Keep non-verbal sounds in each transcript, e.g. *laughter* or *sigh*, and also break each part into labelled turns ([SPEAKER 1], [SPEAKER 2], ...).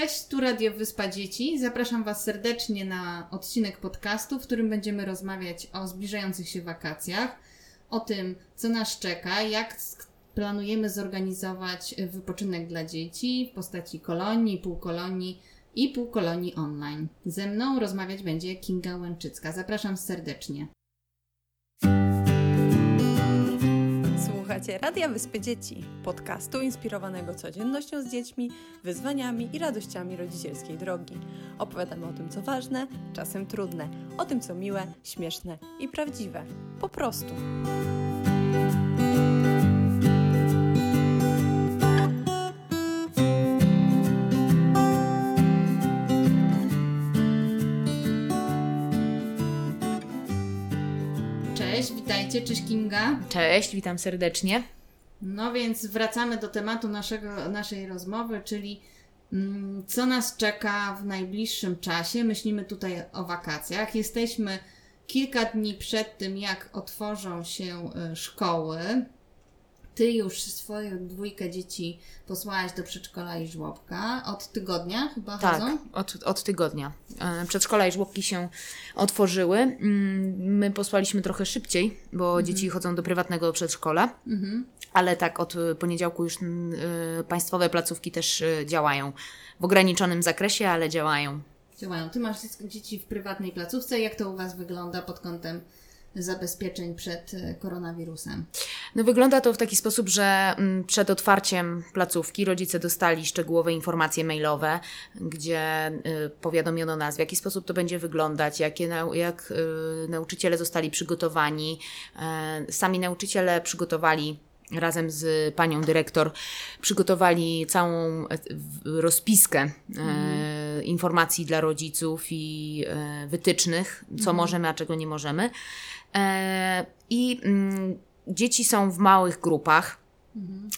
[SPEAKER 1] Cześć, tu Radio Wyspa Dzieci. Zapraszam Was serdecznie na odcinek podcastu, w którym będziemy rozmawiać o zbliżających się wakacjach, o tym, co nas czeka, jak planujemy zorganizować wypoczynek dla dzieci w postaci kolonii, półkolonii i półkolonii online. Ze mną rozmawiać będzie Kinga Łęczycka. Zapraszam serdecznie.
[SPEAKER 2] Słuchacie Radia Wyspy Dzieci, podcastu inspirowanego codziennością z dziećmi, wyzwaniami i radościami rodzicielskiej drogi. Opowiadamy o tym, co ważne, czasem trudne, o tym, co miłe, śmieszne i prawdziwe. Po prostu.
[SPEAKER 1] Witajcie, cześć Kinga.
[SPEAKER 3] Cześć, witam serdecznie.
[SPEAKER 1] No więc wracamy do tematu naszego, naszej rozmowy, czyli mm, co nas czeka w najbliższym czasie. Myślimy tutaj o wakacjach. Jesteśmy kilka dni przed tym, jak otworzą się y, szkoły. Ty już swoją dwójkę dzieci posłałaś do przedszkola i żłobka. Od tygodnia chyba
[SPEAKER 3] tak,
[SPEAKER 1] chodzą?
[SPEAKER 3] od, od tygodnia. E, przedszkola i żłobki się otworzyły. Mm, my posłaliśmy trochę szybciej, bo mhm. dzieci chodzą do prywatnego przedszkola. Mhm. Ale tak, od poniedziałku już y, państwowe placówki też działają. W ograniczonym zakresie, ale działają.
[SPEAKER 1] Działają. Ty masz dzieci w prywatnej placówce. Jak to u Was wygląda pod kątem zabezpieczeń przed e, koronawirusem?
[SPEAKER 3] No wygląda to w taki sposób, że mm, przed otwarciem placówki rodzice dostali szczegółowe informacje mailowe, gdzie y, powiadomiono nas, w jaki sposób to będzie wyglądać, jakie, jak y, nauczyciele zostali przygotowani. E, sami nauczyciele przygotowali razem z panią dyrektor przygotowali całą e, rozpiskę mhm. informacji dla rodziców i wytycznych, co mhm. możemy, a czego nie możemy. I mm, dzieci są w małych grupach.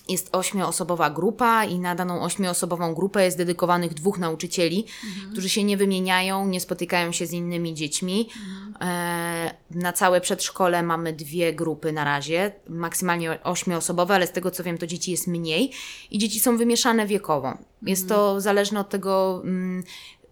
[SPEAKER 3] Jest ośmioosobowa grupa i na daną ośmioosobową grupę jest dedykowanych dwóch nauczycieli, mhm. którzy się nie wymieniają, nie spotykają się z innymi dziećmi. Mhm. Na całe przedszkole mamy dwie grupy na razie, maksymalnie ośmioosobowe, ale z tego co wiem, to dzieci jest mniej i dzieci są wymieszane wiekowo. Jest mhm. to zależne od tego, mm,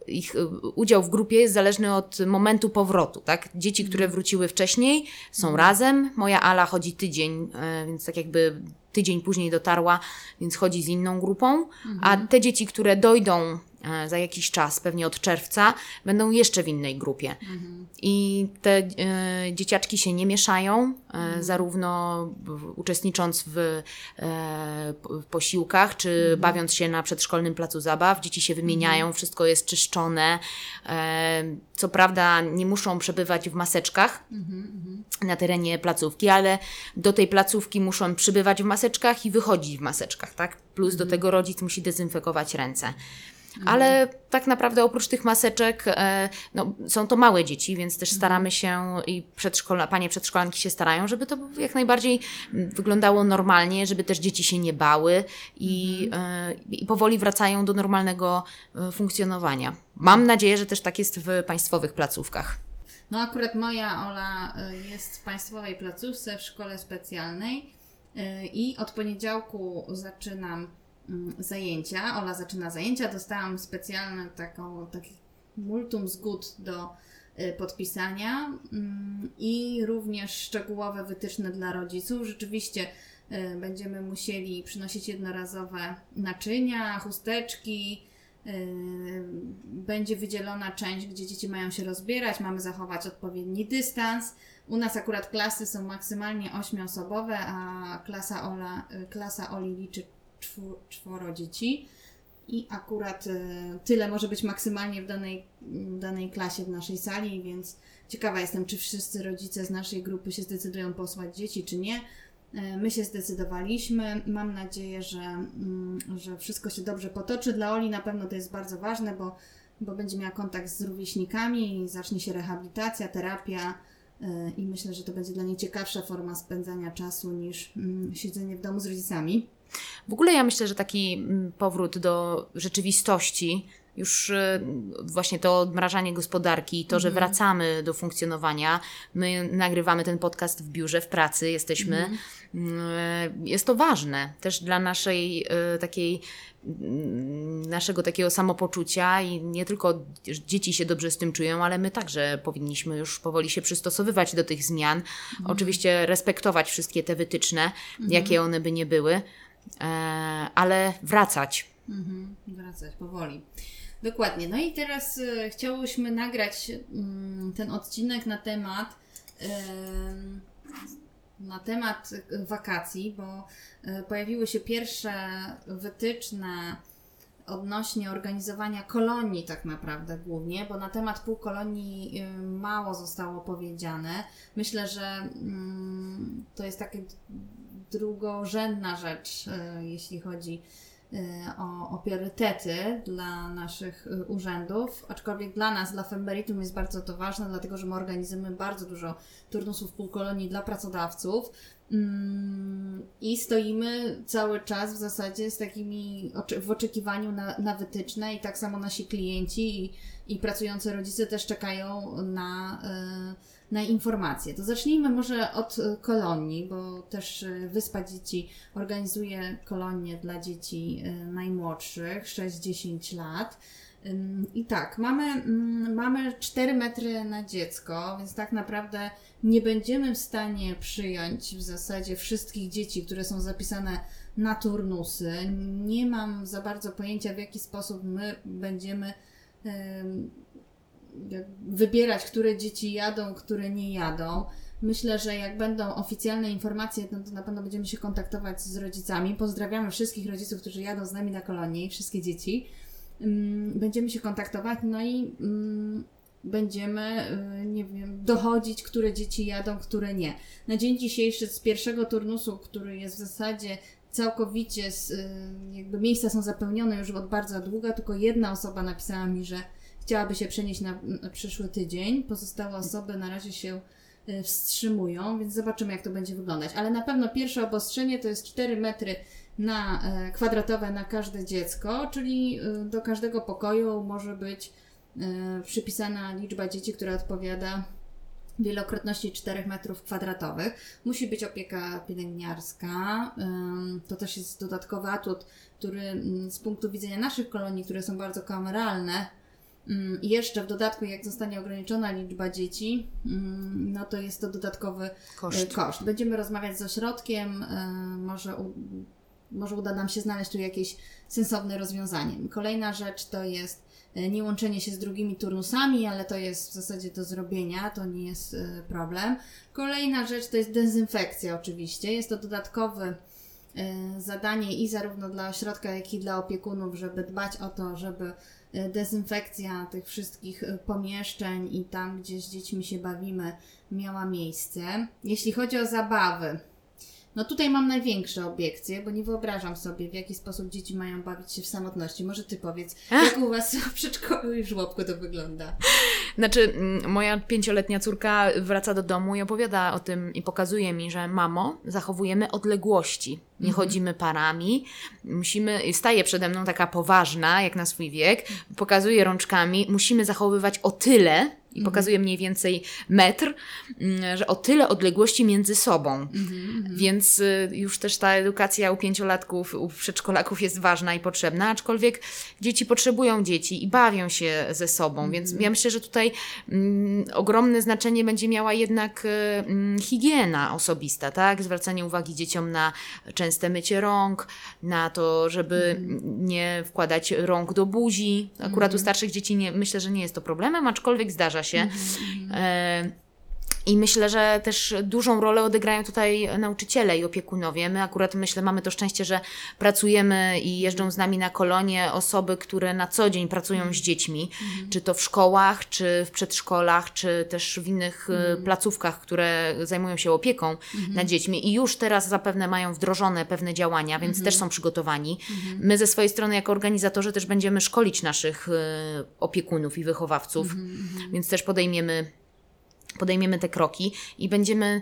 [SPEAKER 3] ich y, udział w grupie jest zależny od momentu powrotu, tak? Dzieci, mhm. które wróciły wcześniej, są mhm. razem. Moja Ala chodzi tydzień, e, więc tak jakby tydzień później dotarła, więc chodzi z inną grupą. A mhm. te dzieci, które dojdą E, za jakiś czas, pewnie od czerwca, będą jeszcze w innej grupie. Mhm. I te e, dzieciaczki się nie mieszają, e, mhm. zarówno uczestnicząc w, e, w posiłkach, czy mhm. bawiąc się na przedszkolnym placu zabaw. Dzieci się wymieniają, mhm. wszystko jest czyszczone. E, co prawda nie muszą przebywać w maseczkach mhm, mhm. Na terenie placówki, ale do tej placówki muszą przybywać w maseczkach i wychodzić w maseczkach, tak? Plus do tego rodzic musi dezynfekować ręce. Ale tak naprawdę oprócz tych maseczek, e, no, są to małe dzieci, więc też staramy się i przedszkola, panie przedszkolanki się starają, żeby to jak najbardziej wyglądało normalnie, żeby też dzieci się nie bały i, mhm. i powoli wracają do normalnego e, funkcjonowania. Mam nadzieję, że też tak jest w państwowych placówkach.
[SPEAKER 1] No akurat moja Ola jest w państwowej placówce w szkole specjalnej i od poniedziałku zaczynam Mm, zajęcia. Ola zaczyna zajęcia. Dostałam specjalne taką, taki multum zgód do y, podpisania mm, i również szczegółowe wytyczne dla rodziców. Rzeczywiście y, będziemy musieli przynosić jednorazowe naczynia, chusteczki. Y, będzie wydzielona część, gdzie dzieci mają się rozbierać, mamy zachować odpowiedni dystans. U nas akurat klasy są maksymalnie ośmioosobowe, a klasa, Ola, klasa Oli liczy czworo dzieci i akurat e, tyle może być maksymalnie w danej, danej klasie, w naszej sali, więc ciekawa jestem, czy wszyscy rodzice z naszej grupy się zdecydują posłać dzieci, czy nie. E, my się zdecydowaliśmy. Mam nadzieję, że, mm, że wszystko się dobrze potoczy. Dla Oli na pewno to jest bardzo ważne, bo, bo będzie miała kontakt z rówieśnikami, zacznie się rehabilitacja, terapia e, i myślę, że to będzie dla niej ciekawsza forma spędzania czasu niż mm, siedzenie w domu z rodzicami.
[SPEAKER 3] W ogóle ja myślę, że taki mm, powrót do rzeczywistości już e, właśnie to odmrażanie gospodarki, to, że
[SPEAKER 1] Mhm.
[SPEAKER 3] wracamy do funkcjonowania. My nagrywamy ten podcast w biurze, w pracy jesteśmy.
[SPEAKER 1] Mhm.
[SPEAKER 3] Mm, Jest to ważne też dla naszej e, takiej mm, naszego takiego samopoczucia i nie tylko dzieci się dobrze z tym czują, ale my także powinniśmy już powoli się przystosowywać do tych zmian. Oczywiście respektować wszystkie te wytyczne, jakie one by nie były, e, ale wracać.
[SPEAKER 1] Mhm, wracać powoli. Dokładnie. No i teraz e, chciałyśmy nagrać mm, ten odcinek na temat em, na temat wakacji, bo e, pojawiły się pierwsze wytyczne odnośnie organizowania kolonii tak naprawdę głównie, bo na temat półkolonii y, mało zostało powiedziane. Myślę, że mm, to jest taka drugorzędna rzecz, y, jeśli chodzi o, o priorytety dla naszych y, urzędów, aczkolwiek dla nas, dla Femberitum jest bardzo to ważne, dlatego że my organizujemy bardzo dużo turnusów półkolonii dla pracodawców mm, i stoimy cały czas w zasadzie z takimi w oczekiwaniu na, na wytyczne i tak samo nasi klienci i, i pracujący rodzice też czekają na, y, na informacje. To zacznijmy może od y, kolonii, bo też y, Wyspa Dzieci organizuje kolonie dla dzieci y, najmłodszych, 6-10 lat. I tak, mamy, mm, mamy 4 metry na dziecko, więc tak naprawdę nie będziemy w stanie przyjąć w zasadzie wszystkich dzieci, które są zapisane na turnusy. Nie mam za bardzo pojęcia, w jaki sposób my będziemy wybierać, które dzieci jadą, które nie jadą. Myślę, że jak będą oficjalne informacje, no to na pewno będziemy się kontaktować z rodzicami. Pozdrawiamy wszystkich rodziców, którzy jadą z nami na kolonie i wszystkie dzieci. Ym, Będziemy się kontaktować, no i ym, będziemy, y, nie wiem, dochodzić, które dzieci jadą, które nie. Na dzień dzisiejszy z pierwszego turnusu, który jest w zasadzie całkowicie, z, y, jakby miejsca są zapełnione już od bardzo długa, tylko jedna osoba napisała mi, że chciałaby się przenieść na, na przyszły tydzień. Pozostałe osoby na razie się y, wstrzymują, więc zobaczymy, jak to będzie wyglądać. Ale na pewno pierwsze obostrzenie to jest 4 metry na, e, kwadratowe na każde dziecko, czyli y, do każdego pokoju może być e, przypisana liczba dzieci, która odpowiada wielokrotności 4 metrów kwadratowych. Musi być opieka pielęgniarska. To też jest dodatkowy atut, który z punktu widzenia naszych kolonii, które są bardzo kameralne, i jeszcze w dodatku, jak zostanie ograniczona liczba dzieci, ym, no to jest to dodatkowy
[SPEAKER 3] Koszt.
[SPEAKER 1] e, koszt. Będziemy rozmawiać z ośrodkiem, e, może, u, może uda nam się znaleźć tu jakieś sensowne rozwiązanie. Kolejna rzecz to jest e, nie łączenie się z drugimi turnusami, ale to jest w zasadzie do zrobienia, to nie jest problem. Kolejna rzecz to jest dezynfekcja oczywiście. Jest to dodatkowy zadanie i zarówno dla ośrodka, jak i dla opiekunów, żeby dbać o to, żeby dezynfekcja tych wszystkich e, pomieszczeń i tam, gdzie z dziećmi się bawimy, miała miejsce. Jeśli chodzi o zabawy, no tutaj mam największe obiekcje, bo nie wyobrażam sobie, w jaki sposób dzieci mają bawić się w samotności. Może ty powiedz, jak u Was *laughs* w przedszkolu i w żłobku to wygląda?
[SPEAKER 3] Znaczy, mm, moja pięcioletnia córka wraca do domu i opowiada o tym i pokazuje mi, że mamo, zachowujemy odległości. Nie chodzimy parami, musimy, staje przede mną taka poważna, jak na swój wiek, pokazuje rączkami, musimy zachowywać o tyle, i pokazuje mniej więcej metr, mm, że o tyle odległości między sobą. Więc y, już też ta edukacja u pięciolatków, u przedszkolaków jest ważna i potrzebna, aczkolwiek dzieci potrzebują dzieci i bawią się ze sobą, więc ja myślę, że tutaj mm, ogromne znaczenie będzie miała jednak y, mm, higiena osobista, tak? Zwracanie uwagi dzieciom na częste mycie rąk, na to, żeby nie wkładać rąk do buzi. Akurat u starszych dzieci nie, myślę, że nie jest to problemem, aczkolwiek zdarza się. E, i myślę, że też dużą rolę odegrają tutaj nauczyciele i opiekunowie. My akurat myślę, mamy to szczęście, że pracujemy i jeżdżą z nami na kolonie osoby, które na co dzień pracują z dziećmi, czy to w szkołach, czy w przedszkolach, czy też w innych e, placówkach, które zajmują się opieką nad dziećmi. I już teraz zapewne mają wdrożone pewne działania, więc też są przygotowani. My ze swojej strony jako organizatorzy też będziemy szkolić naszych e, opiekunów i wychowawców, więc też podejmiemy podejmiemy te kroki i będziemy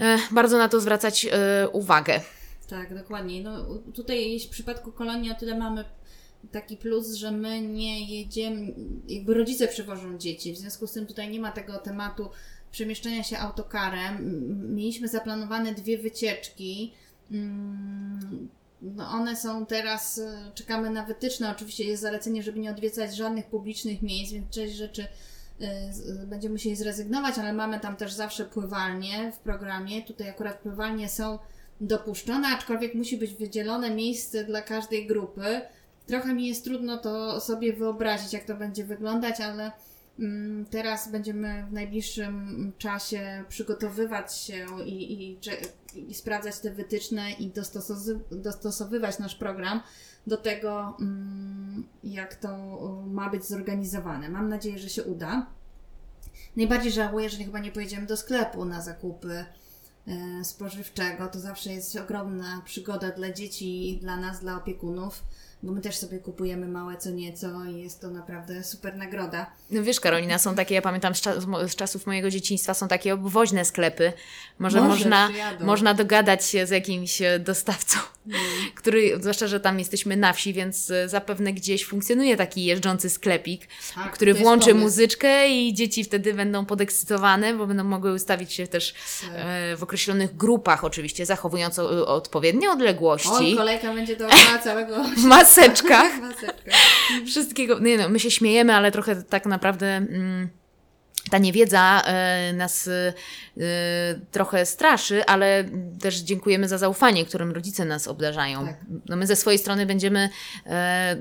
[SPEAKER 3] e, bardzo na to zwracać e, uwagę.
[SPEAKER 1] Tak, dokładnie. No, tutaj jeśli w przypadku kolonii o tyle mamy taki plus, że my nie jedziemy, jakby rodzice przywożą dzieci, w związku z tym tutaj nie ma tego tematu przemieszczania się autokarem. Mieliśmy zaplanowane dwie wycieczki. Mm, No one są teraz, e, czekamy na wytyczne. Oczywiście jest zalecenie, żeby nie odwiedzać żadnych publicznych miejsc, więc część rzeczy będziemy musieli zrezygnować, ale mamy tam też zawsze pływalnie w programie. Tutaj akurat pływalnie są dopuszczone, aczkolwiek musi być wydzielone miejsce dla każdej grupy. Trochę mi jest trudno to sobie wyobrazić, jak to będzie wyglądać, ale mm, teraz będziemy w najbliższym czasie przygotowywać się i, i, i sprawdzać te wytyczne i dostosowy- dostosowywać nasz program do tego, mm, jak to y, ma być zorganizowane. Mam nadzieję, że się uda. Najbardziej żałuję, że chyba nie pojedziemy do sklepu na zakupy e, spożywczego. To zawsze jest ogromna przygoda dla dzieci i dla nas, dla opiekunów, bo my też sobie kupujemy małe co nieco i jest to naprawdę super nagroda.
[SPEAKER 3] No wiesz, Karolina, są takie, ja pamiętam z, czas, z czasów mojego dzieciństwa, są takie obwoźne sklepy. Może,
[SPEAKER 1] Może
[SPEAKER 3] można,
[SPEAKER 1] przyjadą.
[SPEAKER 3] można dogadać się z jakimś e, dostawcą,
[SPEAKER 1] Mm. *laughs*
[SPEAKER 3] który, zwłaszcza, że tam jesteśmy na wsi, więc e, zapewne gdzieś funkcjonuje taki jeżdżący sklepik,
[SPEAKER 1] Tak,
[SPEAKER 3] który włączy
[SPEAKER 1] pomysł.
[SPEAKER 3] muzyczkę i dzieci wtedy będą podekscytowane, bo będą mogły ustawić się też
[SPEAKER 1] Tak.
[SPEAKER 3] e, w określonych grupach oczywiście, zachowując o, odpowiednie odległości.
[SPEAKER 1] Oj, kolejka będzie dookoła *laughs* całego
[SPEAKER 3] maseczkach. *laughs*
[SPEAKER 1] maseczkach.
[SPEAKER 3] Wszystkiego. Nie no, my się śmiejemy, ale trochę tak naprawdę. Mm, ta niewiedza e, nas e, trochę straszy, ale też dziękujemy za zaufanie, którym rodzice nas obdarzają.
[SPEAKER 1] Tak.
[SPEAKER 3] No my ze swojej strony będziemy, e,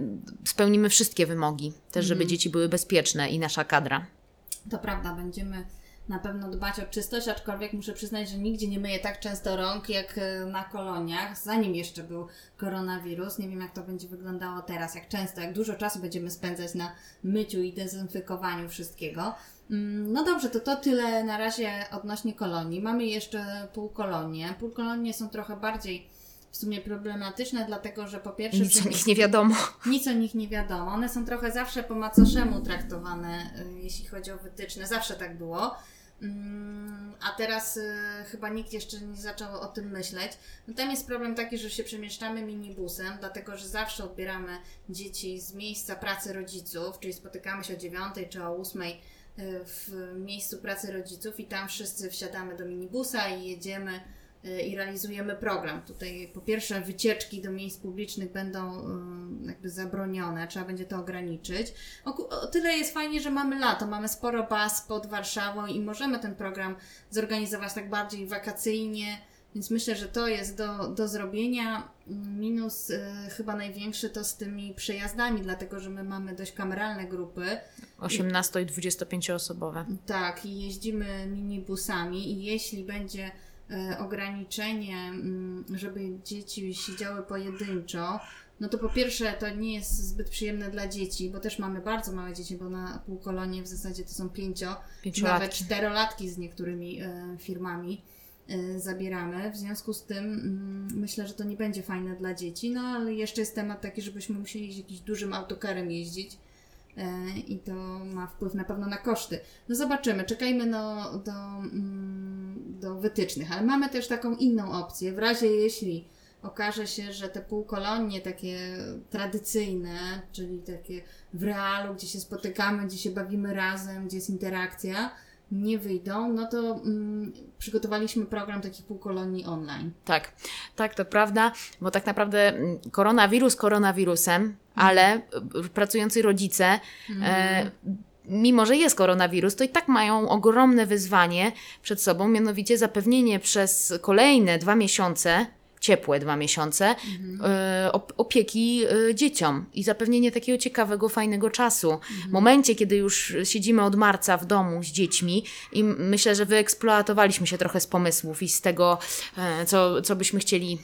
[SPEAKER 3] spełnimy wszystkie wymogi, też żeby dzieci były bezpieczne i nasza kadra.
[SPEAKER 1] To prawda, będziemy na pewno dbać o czystość, aczkolwiek muszę przyznać, że nigdzie nie myję tak często rąk jak e, na koloniach, zanim jeszcze był koronawirus. Nie wiem, jak to będzie wyglądało teraz, jak często, jak dużo czasu będziemy spędzać na myciu i dezynfekowaniu wszystkiego. Mm, No dobrze, to to tyle na razie odnośnie kolonii. Mamy jeszcze półkolonie. Półkolonie są trochę bardziej w sumie problematyczne, dlatego że po pierwsze...
[SPEAKER 3] Nic o nich nie wiadomo. *laughs*
[SPEAKER 1] nic o nich nie wiadomo. One są trochę zawsze po macoszemu traktowane, y, jeśli chodzi o wytyczne. Zawsze tak było. Mm, A teraz y, chyba nikt jeszcze nie zaczął o tym myśleć. No tam jest problem taki, że się przemieszczamy minibusem, dlatego że zawsze odbieramy dzieci z miejsca pracy rodziców, czyli spotykamy się o 9 czy o 8 y, w miejscu pracy rodziców i tam wszyscy wsiadamy do minibusa i jedziemy i realizujemy program. Tutaj po pierwsze wycieczki do miejsc publicznych będą y, jakby zabronione, trzeba będzie to ograniczyć. O, o tyle jest fajnie, że mamy lato, mamy sporo baz pod Warszawą i możemy ten program zorganizować tak bardziej wakacyjnie, więc myślę, że to jest do, do zrobienia. Minus y, chyba największy to z tymi przejazdami, dlatego że my mamy dość kameralne grupy.
[SPEAKER 3] 18 i 25 osobowe.
[SPEAKER 1] Tak, i jeździmy minibusami i jeśli będzie ograniczenie, mm, żeby dzieci siedziały pojedynczo, no to po pierwsze to nie jest zbyt przyjemne dla dzieci, bo też mamy bardzo małe dzieci, bo na półkolonie w zasadzie to są pięcio, nawet czterolatki z niektórymi e, firmami e, zabieramy. W związku z tym mm, myślę, że to nie będzie fajne dla dzieci, no ale jeszcze jest temat taki, żebyśmy musieli jakimś dużym autokarem jeździć. E, i to ma wpływ na pewno na koszty. No zobaczymy, czekajmy no, do, mm, do wytycznych, ale mamy też taką inną opcję. W razie jeśli okaże się, że te półkolonie takie tradycyjne, czyli takie w realu, gdzie się spotykamy, gdzie się bawimy razem, gdzie jest interakcja, nie wyjdą, no to mm, przygotowaliśmy program takich półkolonii online.
[SPEAKER 3] Tak, tak, to prawda, bo tak naprawdę mm, koronawirus koronawirusem, ale y, pracujący rodzice, e, mimo że jest koronawirus, to i tak mają ogromne wyzwanie przed sobą, mianowicie zapewnienie przez kolejne dwa miesiące, ciepłe dwa miesiące, e, op- opieki e, dzieciom i zapewnienie takiego ciekawego, fajnego czasu. W momencie, kiedy już siedzimy od marca w domu z dziećmi i myślę, że wyeksploatowaliśmy się trochę z pomysłów i z tego, e, co, co byśmy chcieli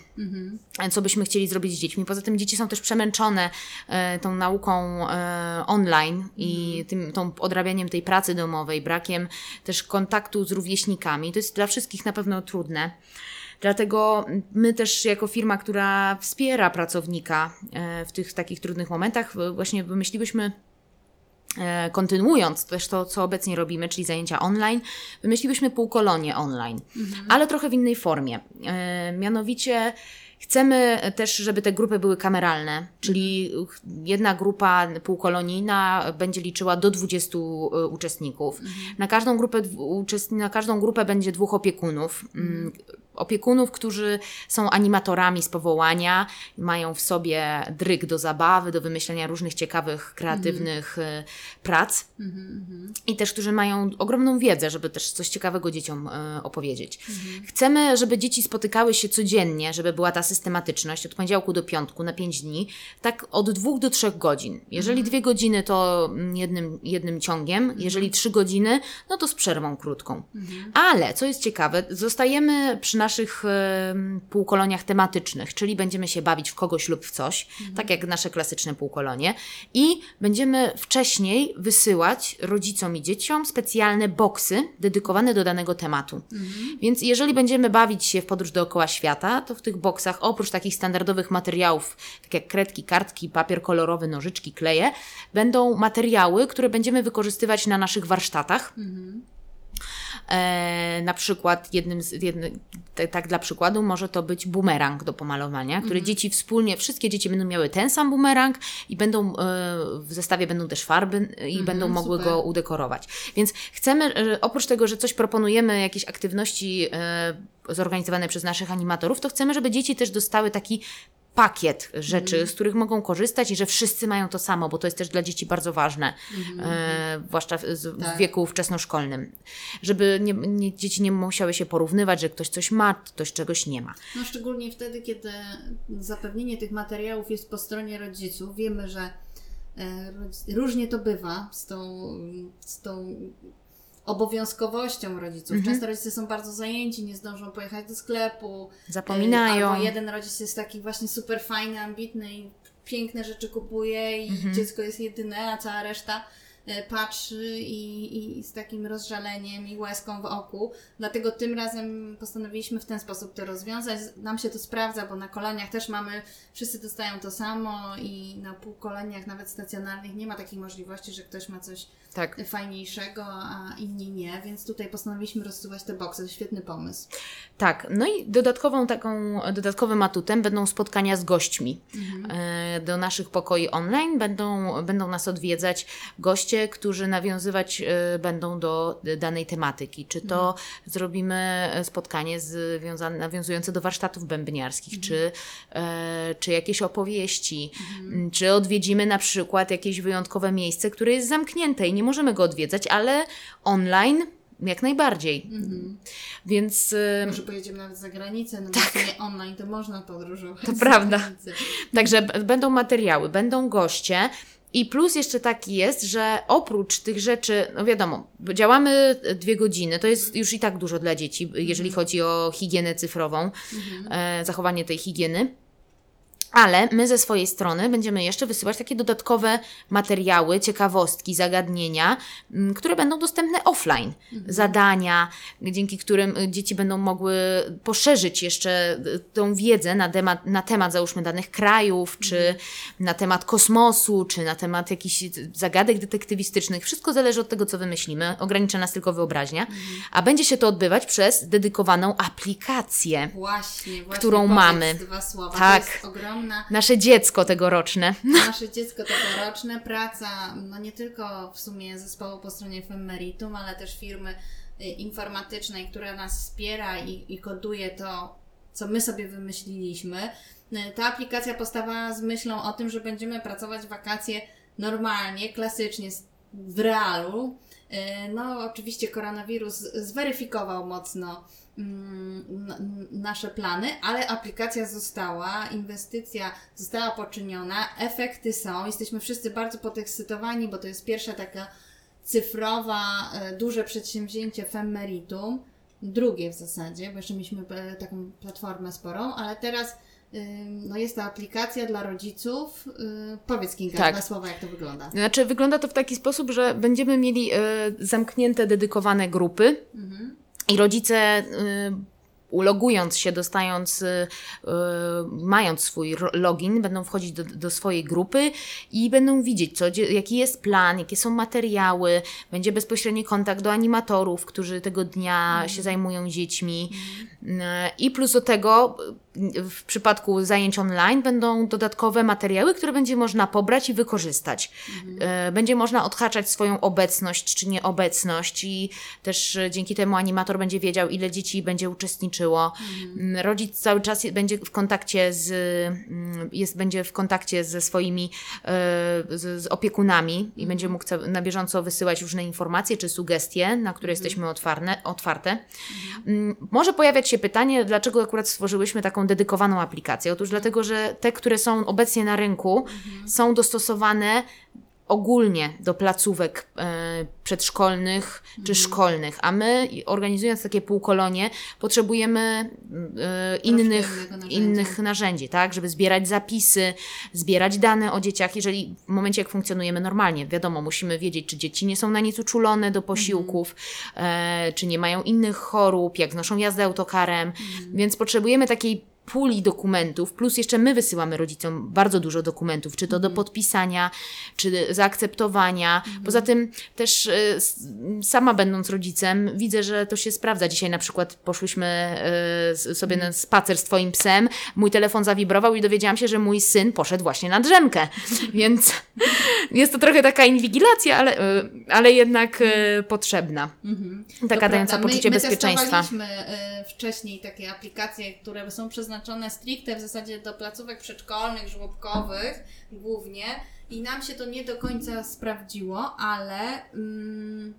[SPEAKER 3] e, co byśmy chcieli zrobić z dziećmi. Poza tym dzieci są też przemęczone e, tą nauką e, online i tym, tą odrabianiem tej pracy domowej, brakiem też kontaktu z rówieśnikami. To jest dla wszystkich na pewno trudne. Dlatego my też jako firma, która wspiera pracownika e, w tych takich trudnych momentach, właśnie wymyśliłyśmy e, kontynuując też to, co obecnie robimy, czyli zajęcia online, wymyśliłyśmy półkolonie online, ale trochę w innej formie. E, mianowicie Chcemy też, żeby te grupy były kameralne, czyli jedna grupa półkolonijna będzie liczyła do 20 y, uczestników. Na, każdą grupę, na każdą grupę będzie dwóch opiekunów. Mm, Opiekunów, którzy są animatorami z powołania, mają w sobie dryg do zabawy, do wymyślenia różnych ciekawych, kreatywnych y, prac. I też, którzy mają ogromną wiedzę, żeby też coś ciekawego dzieciom e, opowiedzieć. Chcemy, żeby dzieci spotykały się codziennie, żeby była ta systematyczność od poniedziałku do piątku na 5 dni, tak od dwóch do trzech godzin. Jeżeli dwie godziny, to mm, jednym, jednym ciągiem, jeżeli trzy godziny, no to z przerwą krótką. Ale, co jest ciekawe, zostajemy przy naszych półkoloniach tematycznych, czyli będziemy się bawić w kogoś lub w coś, tak jak nasze klasyczne półkolonie i będziemy wcześniej wysyłać rodzicom i dzieciom specjalne boksy dedykowane do danego tematu. Więc jeżeli będziemy bawić się w podróż dookoła świata, to w tych boksach oprócz takich standardowych materiałów, tak jak kredki, kartki, papier kolorowy, nożyczki, kleje, będą materiały, które będziemy wykorzystywać na naszych warsztatach. E, na przykład jednym z, jedny, te- tak dla przykładu może to być bumerang do pomalowania, który dzieci wspólnie, wszystkie dzieci będą miały ten sam bumerang i będą, e, w zestawie będą też farby i będą mogły
[SPEAKER 1] super.
[SPEAKER 3] go udekorować. Więc chcemy, e, oprócz tego, że coś proponujemy, jakieś aktywności e, zorganizowane przez naszych animatorów, to chcemy, żeby dzieci też dostały taki pakiet rzeczy, z których mogą korzystać i że wszyscy mają to samo, bo to jest też dla dzieci bardzo ważne, e, zwłaszcza w, z, w
[SPEAKER 1] Tak.
[SPEAKER 3] wieku wczesnoszkolnym. Żeby nie, nie, dzieci nie musiały się porównywać, że ktoś coś ma, ktoś czegoś nie ma.
[SPEAKER 1] No szczególnie wtedy, kiedy zapewnienie tych materiałów jest po stronie rodziców. Wiemy, że e, różnie to bywa z tą, z tą obowiązkowością rodziców. Często rodzice są bardzo zajęci, nie zdążą pojechać do sklepu.
[SPEAKER 3] Zapominają.
[SPEAKER 1] E, Albo jeden rodzic jest taki właśnie super fajny, ambitny i piękne rzeczy kupuje i dziecko jest jedyne, a cała reszta patrzy i, i z takim rozżaleniem i łezką w oku. Dlatego tym razem postanowiliśmy w ten sposób to rozwiązać. Nam się to sprawdza, bo na koloniach też mamy, wszyscy dostają to samo i na półkoloniach, nawet stacjonarnych, nie ma takiej możliwości, że ktoś ma coś
[SPEAKER 3] Tak.
[SPEAKER 1] fajniejszego, a inni nie, więc tutaj postanowiliśmy rozsuwać te boksy. To świetny pomysł.
[SPEAKER 3] Tak, no i dodatkową taką, dodatkowym atutem będą spotkania z gośćmi. E, Do naszych pokoi online będą, będą nas odwiedzać goście, którzy nawiązywać e, będą do danej tematyki. Czy to zrobimy spotkanie związane, nawiązujące do warsztatów bębniarskich, czy, e, czy jakieś opowieści, m, czy odwiedzimy na przykład jakieś wyjątkowe miejsce, które jest zamknięte i nie możemy go odwiedzać, ale online jak najbardziej. Więc e,
[SPEAKER 1] Może pojedziemy nawet za granicę, no tak. bo online to można podróżować.
[SPEAKER 3] To prawda.
[SPEAKER 1] granicę.
[SPEAKER 3] Także będą materiały, będą goście. I plus jeszcze taki jest, że oprócz tych rzeczy, no wiadomo, działamy dwie godziny, to jest już i tak dużo dla dzieci, jeżeli chodzi o higienę cyfrową, e, zachowanie tej higieny. Ale my ze swojej strony będziemy jeszcze wysyłać takie dodatkowe materiały, ciekawostki, zagadnienia, m, które będą dostępne offline. Zadania, dzięki którym y, dzieci będą mogły poszerzyć jeszcze y, tą wiedzę na temat, na temat załóżmy danych krajów, czy na temat kosmosu, czy na temat jakichś y, zagadek detektywistycznych. Wszystko zależy od tego, co wymyślimy. Ogranicza nas tylko wyobraźnia. A będzie się to odbywać przez dedykowaną aplikację.
[SPEAKER 1] Właśnie, właśnie.
[SPEAKER 3] Którą mamy.
[SPEAKER 1] Dwa słowa.
[SPEAKER 3] Tak.
[SPEAKER 1] To jest ogromna
[SPEAKER 3] Nasze dziecko tegoroczne.
[SPEAKER 1] nasze dziecko tegoroczne, praca, no nie tylko w sumie zespołu po stronie Femmeritum, ale też firmy y, informatycznej, która nas wspiera i, i koduje to, co my sobie wymyśliliśmy. Y, Ta aplikacja powstawała z myślą o tym, że będziemy pracować wakacje normalnie, klasycznie, w realu. Y, No, oczywiście koronawirus zweryfikował mocno nasze plany, ale aplikacja została, inwestycja została poczyniona, efekty są. Jesteśmy wszyscy bardzo podekscytowani, bo to jest pierwsza taka cyfrowa, e, duże przedsięwzięcie Femmeritum. Drugie w zasadzie, bo jeszcze mieliśmy e, taką platformę sporą, ale teraz no jest to aplikacja dla rodziców. Y, Powiedz Kinga,
[SPEAKER 3] Tak.
[SPEAKER 1] dwa słowa, jak to wygląda.
[SPEAKER 3] Znaczy, wygląda to w taki sposób, że będziemy mieli e, zamknięte, dedykowane grupy i rodzice. E, Ulogując się, dostając, y, y, mając swój login, będą wchodzić do, do swojej grupy i będą widzieć, co, jaki jest plan, jakie są materiały. Będzie bezpośredni kontakt do animatorów, którzy tego dnia się zajmują dziećmi. Y, I plus do tego w przypadku zajęć online będą dodatkowe materiały, które będzie można pobrać i wykorzystać. E, Będzie można odhaczać swoją obecność czy nieobecność i też e, dzięki temu animator będzie wiedział, ile dzieci będzie uczestniczyło. Mm, Rodzic cały czas będzie w kontakcie z, mm, jest, będzie w kontakcie ze swoimi e, z, z opiekunami i będzie mógł na bieżąco wysyłać różne informacje czy sugestie, na które jesteśmy otwarne, otwarte. Mm, Może pojawiać się pytanie, dlaczego akurat stworzyłyśmy taką dedykowaną aplikację. Otóż dlatego, że te, które są obecnie na rynku, są dostosowane ogólnie do placówek e, przedszkolnych czy szkolnych, a my organizując takie półkolonie potrzebujemy e, innych,
[SPEAKER 1] innego narzędzia.
[SPEAKER 3] innych narzędzi, tak, żeby zbierać zapisy, zbierać dane o dzieciach, jeżeli w momencie jak funkcjonujemy normalnie, wiadomo, musimy wiedzieć, czy dzieci nie są na nic uczulone do posiłków, e, czy nie mają innych chorób, jak znoszą jazdę autokarem, więc potrzebujemy takiej puli dokumentów, plus jeszcze my wysyłamy rodzicom bardzo dużo dokumentów, czy to do podpisania, czy zaakceptowania. Poza tym też e, sama będąc rodzicem, widzę, że to się sprawdza. Dzisiaj na przykład poszłyśmy e, sobie na spacer z Twoim psem, mój telefon zawibrował i dowiedziałam się, że mój syn poszedł właśnie na drzemkę, *laughs* więc jest to trochę taka inwigilacja, ale, e, ale jednak potrzebna. Taka dająca poczucie
[SPEAKER 1] my, my
[SPEAKER 3] bezpieczeństwa.
[SPEAKER 1] wcześniej takie aplikacje, które są przeznaczone stricte w zasadzie do placówek przedszkolnych, żłobkowych głównie i nam się to nie do końca sprawdziło, ale mm,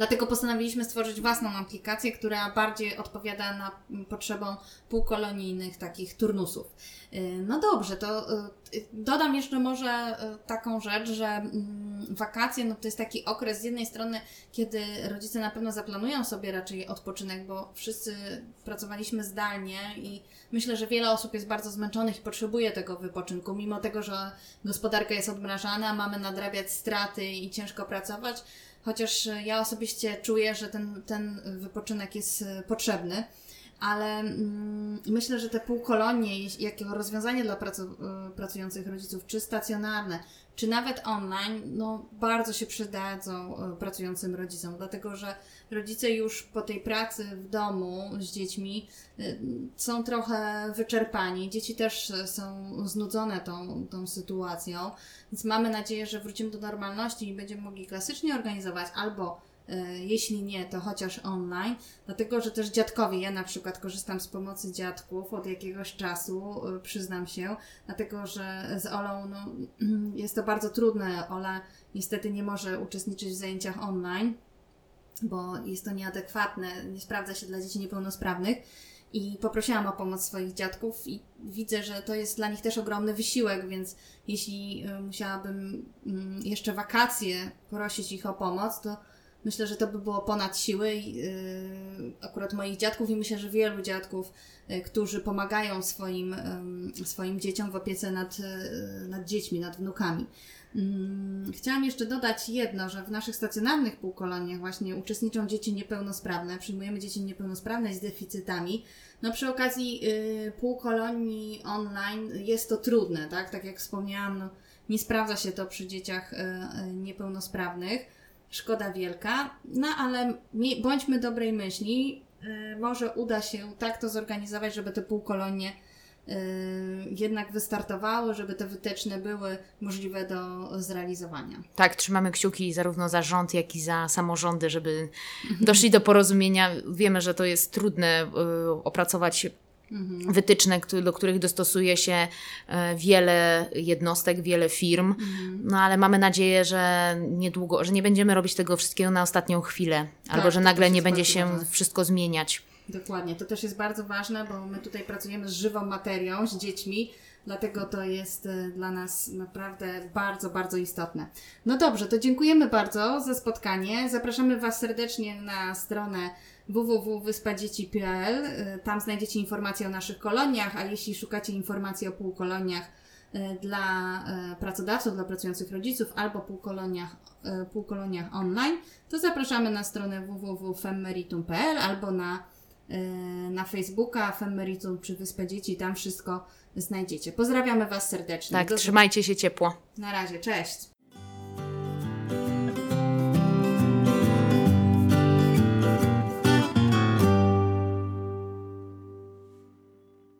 [SPEAKER 1] dlatego postanowiliśmy stworzyć własną aplikację, która bardziej odpowiada na potrzebom półkolonijnych takich turnusów. Y, No dobrze, to y, dodam jeszcze może y, taką rzecz, że mm, wakacje no to jest taki okres z jednej strony, kiedy rodzice na pewno zaplanują sobie raczej odpoczynek, bo wszyscy pracowaliśmy zdalnie i myślę, że wiele osób jest bardzo zmęczonych i potrzebuje tego wypoczynku, mimo tego, że gospodarka jest odmrażana, mamy nadrabiać straty i ciężko pracować. Chociaż y, ja osobiście czuję, że ten, ten wypoczynek jest y, potrzebny ale mm, myślę, że te półkolonie, jako rozwiązanie dla pracu, y, pracujących rodziców, czy stacjonarne, czy nawet online, no bardzo się przydadzą y, pracującym rodzicom, dlatego że rodzice już po tej pracy w domu z dziećmi y, są trochę wyczerpani. Dzieci też y, są znudzone tą, tą sytuacją, więc mamy nadzieję, że wrócimy do normalności i będziemy mogli klasycznie organizować albo E, Jeśli nie, to chociaż online, dlatego że też dziadkowie, ja na przykład korzystam z pomocy dziadków od jakiegoś czasu, e, przyznam się, dlatego że z Olą no, *clears throat* jest to bardzo trudne. Ola niestety nie może uczestniczyć w zajęciach online, bo jest to nieadekwatne, nie sprawdza się dla dzieci niepełnosprawnych. I poprosiłam o pomoc swoich dziadków, i widzę, że to jest dla nich też ogromny wysiłek, więc jeśli e, musiałabym mm, jeszcze wakacje prosić ich o pomoc, to Myślę, że to by było ponad siły yy, akurat moich dziadków i myślę, że wielu dziadków, yy, którzy pomagają swoim, ym, swoim dzieciom w opiece nad, nad dziećmi, nad wnukami. Ym, Chciałam jeszcze dodać jedno, że w naszych stacjonarnych półkoloniach właśnie uczestniczą dzieci niepełnosprawne, przyjmujemy dzieci niepełnosprawne z deficytami. No przy okazji półkolonii online jest to trudne, tak? Tak jak wspomniałam, no, nie sprawdza się to przy dzieciach niepełnosprawnych szkoda wielka, no ale bądźmy dobrej myśli, yy, może uda się tak to zorganizować, żeby te półkolonie yy, jednak wystartowały, żeby te wytyczne były możliwe do zrealizowania.
[SPEAKER 3] Tak, trzymamy kciuki zarówno za rząd, jak i za samorządy, żeby doszli do porozumienia. Wiemy, że to jest trudne y, opracować wytyczne, do których dostosuje się e, wiele jednostek, wiele firm. No ale mamy nadzieję, że niedługo, że nie będziemy robić tego wszystkiego na ostatnią chwilę, albo że nagle nie będzie się wszystko zmieniać.
[SPEAKER 1] Dokładnie, to też jest bardzo ważne, bo my tutaj pracujemy z żywą materią, z dziećmi, dlatego to jest e, dla nas naprawdę bardzo, bardzo istotne. No dobrze, to dziękujemy bardzo za spotkanie. Zapraszamy Was serdecznie na stronę www.wyspadzieci.pl. E, Tam znajdziecie informacje o naszych koloniach, a jeśli szukacie informacji o półkoloniach e, dla pracodawców, dla pracujących rodziców albo półkoloniach, półkoloniach online, to zapraszamy na stronę www.femmeritum.pl albo na na Facebooka Femmeritum czy Wyspę Dzieci, tam wszystko znajdziecie. Pozdrawiamy Was serdecznie.
[SPEAKER 3] Tak,
[SPEAKER 1] Do-
[SPEAKER 3] trzymajcie się ciepło.
[SPEAKER 1] Na razie, cześć.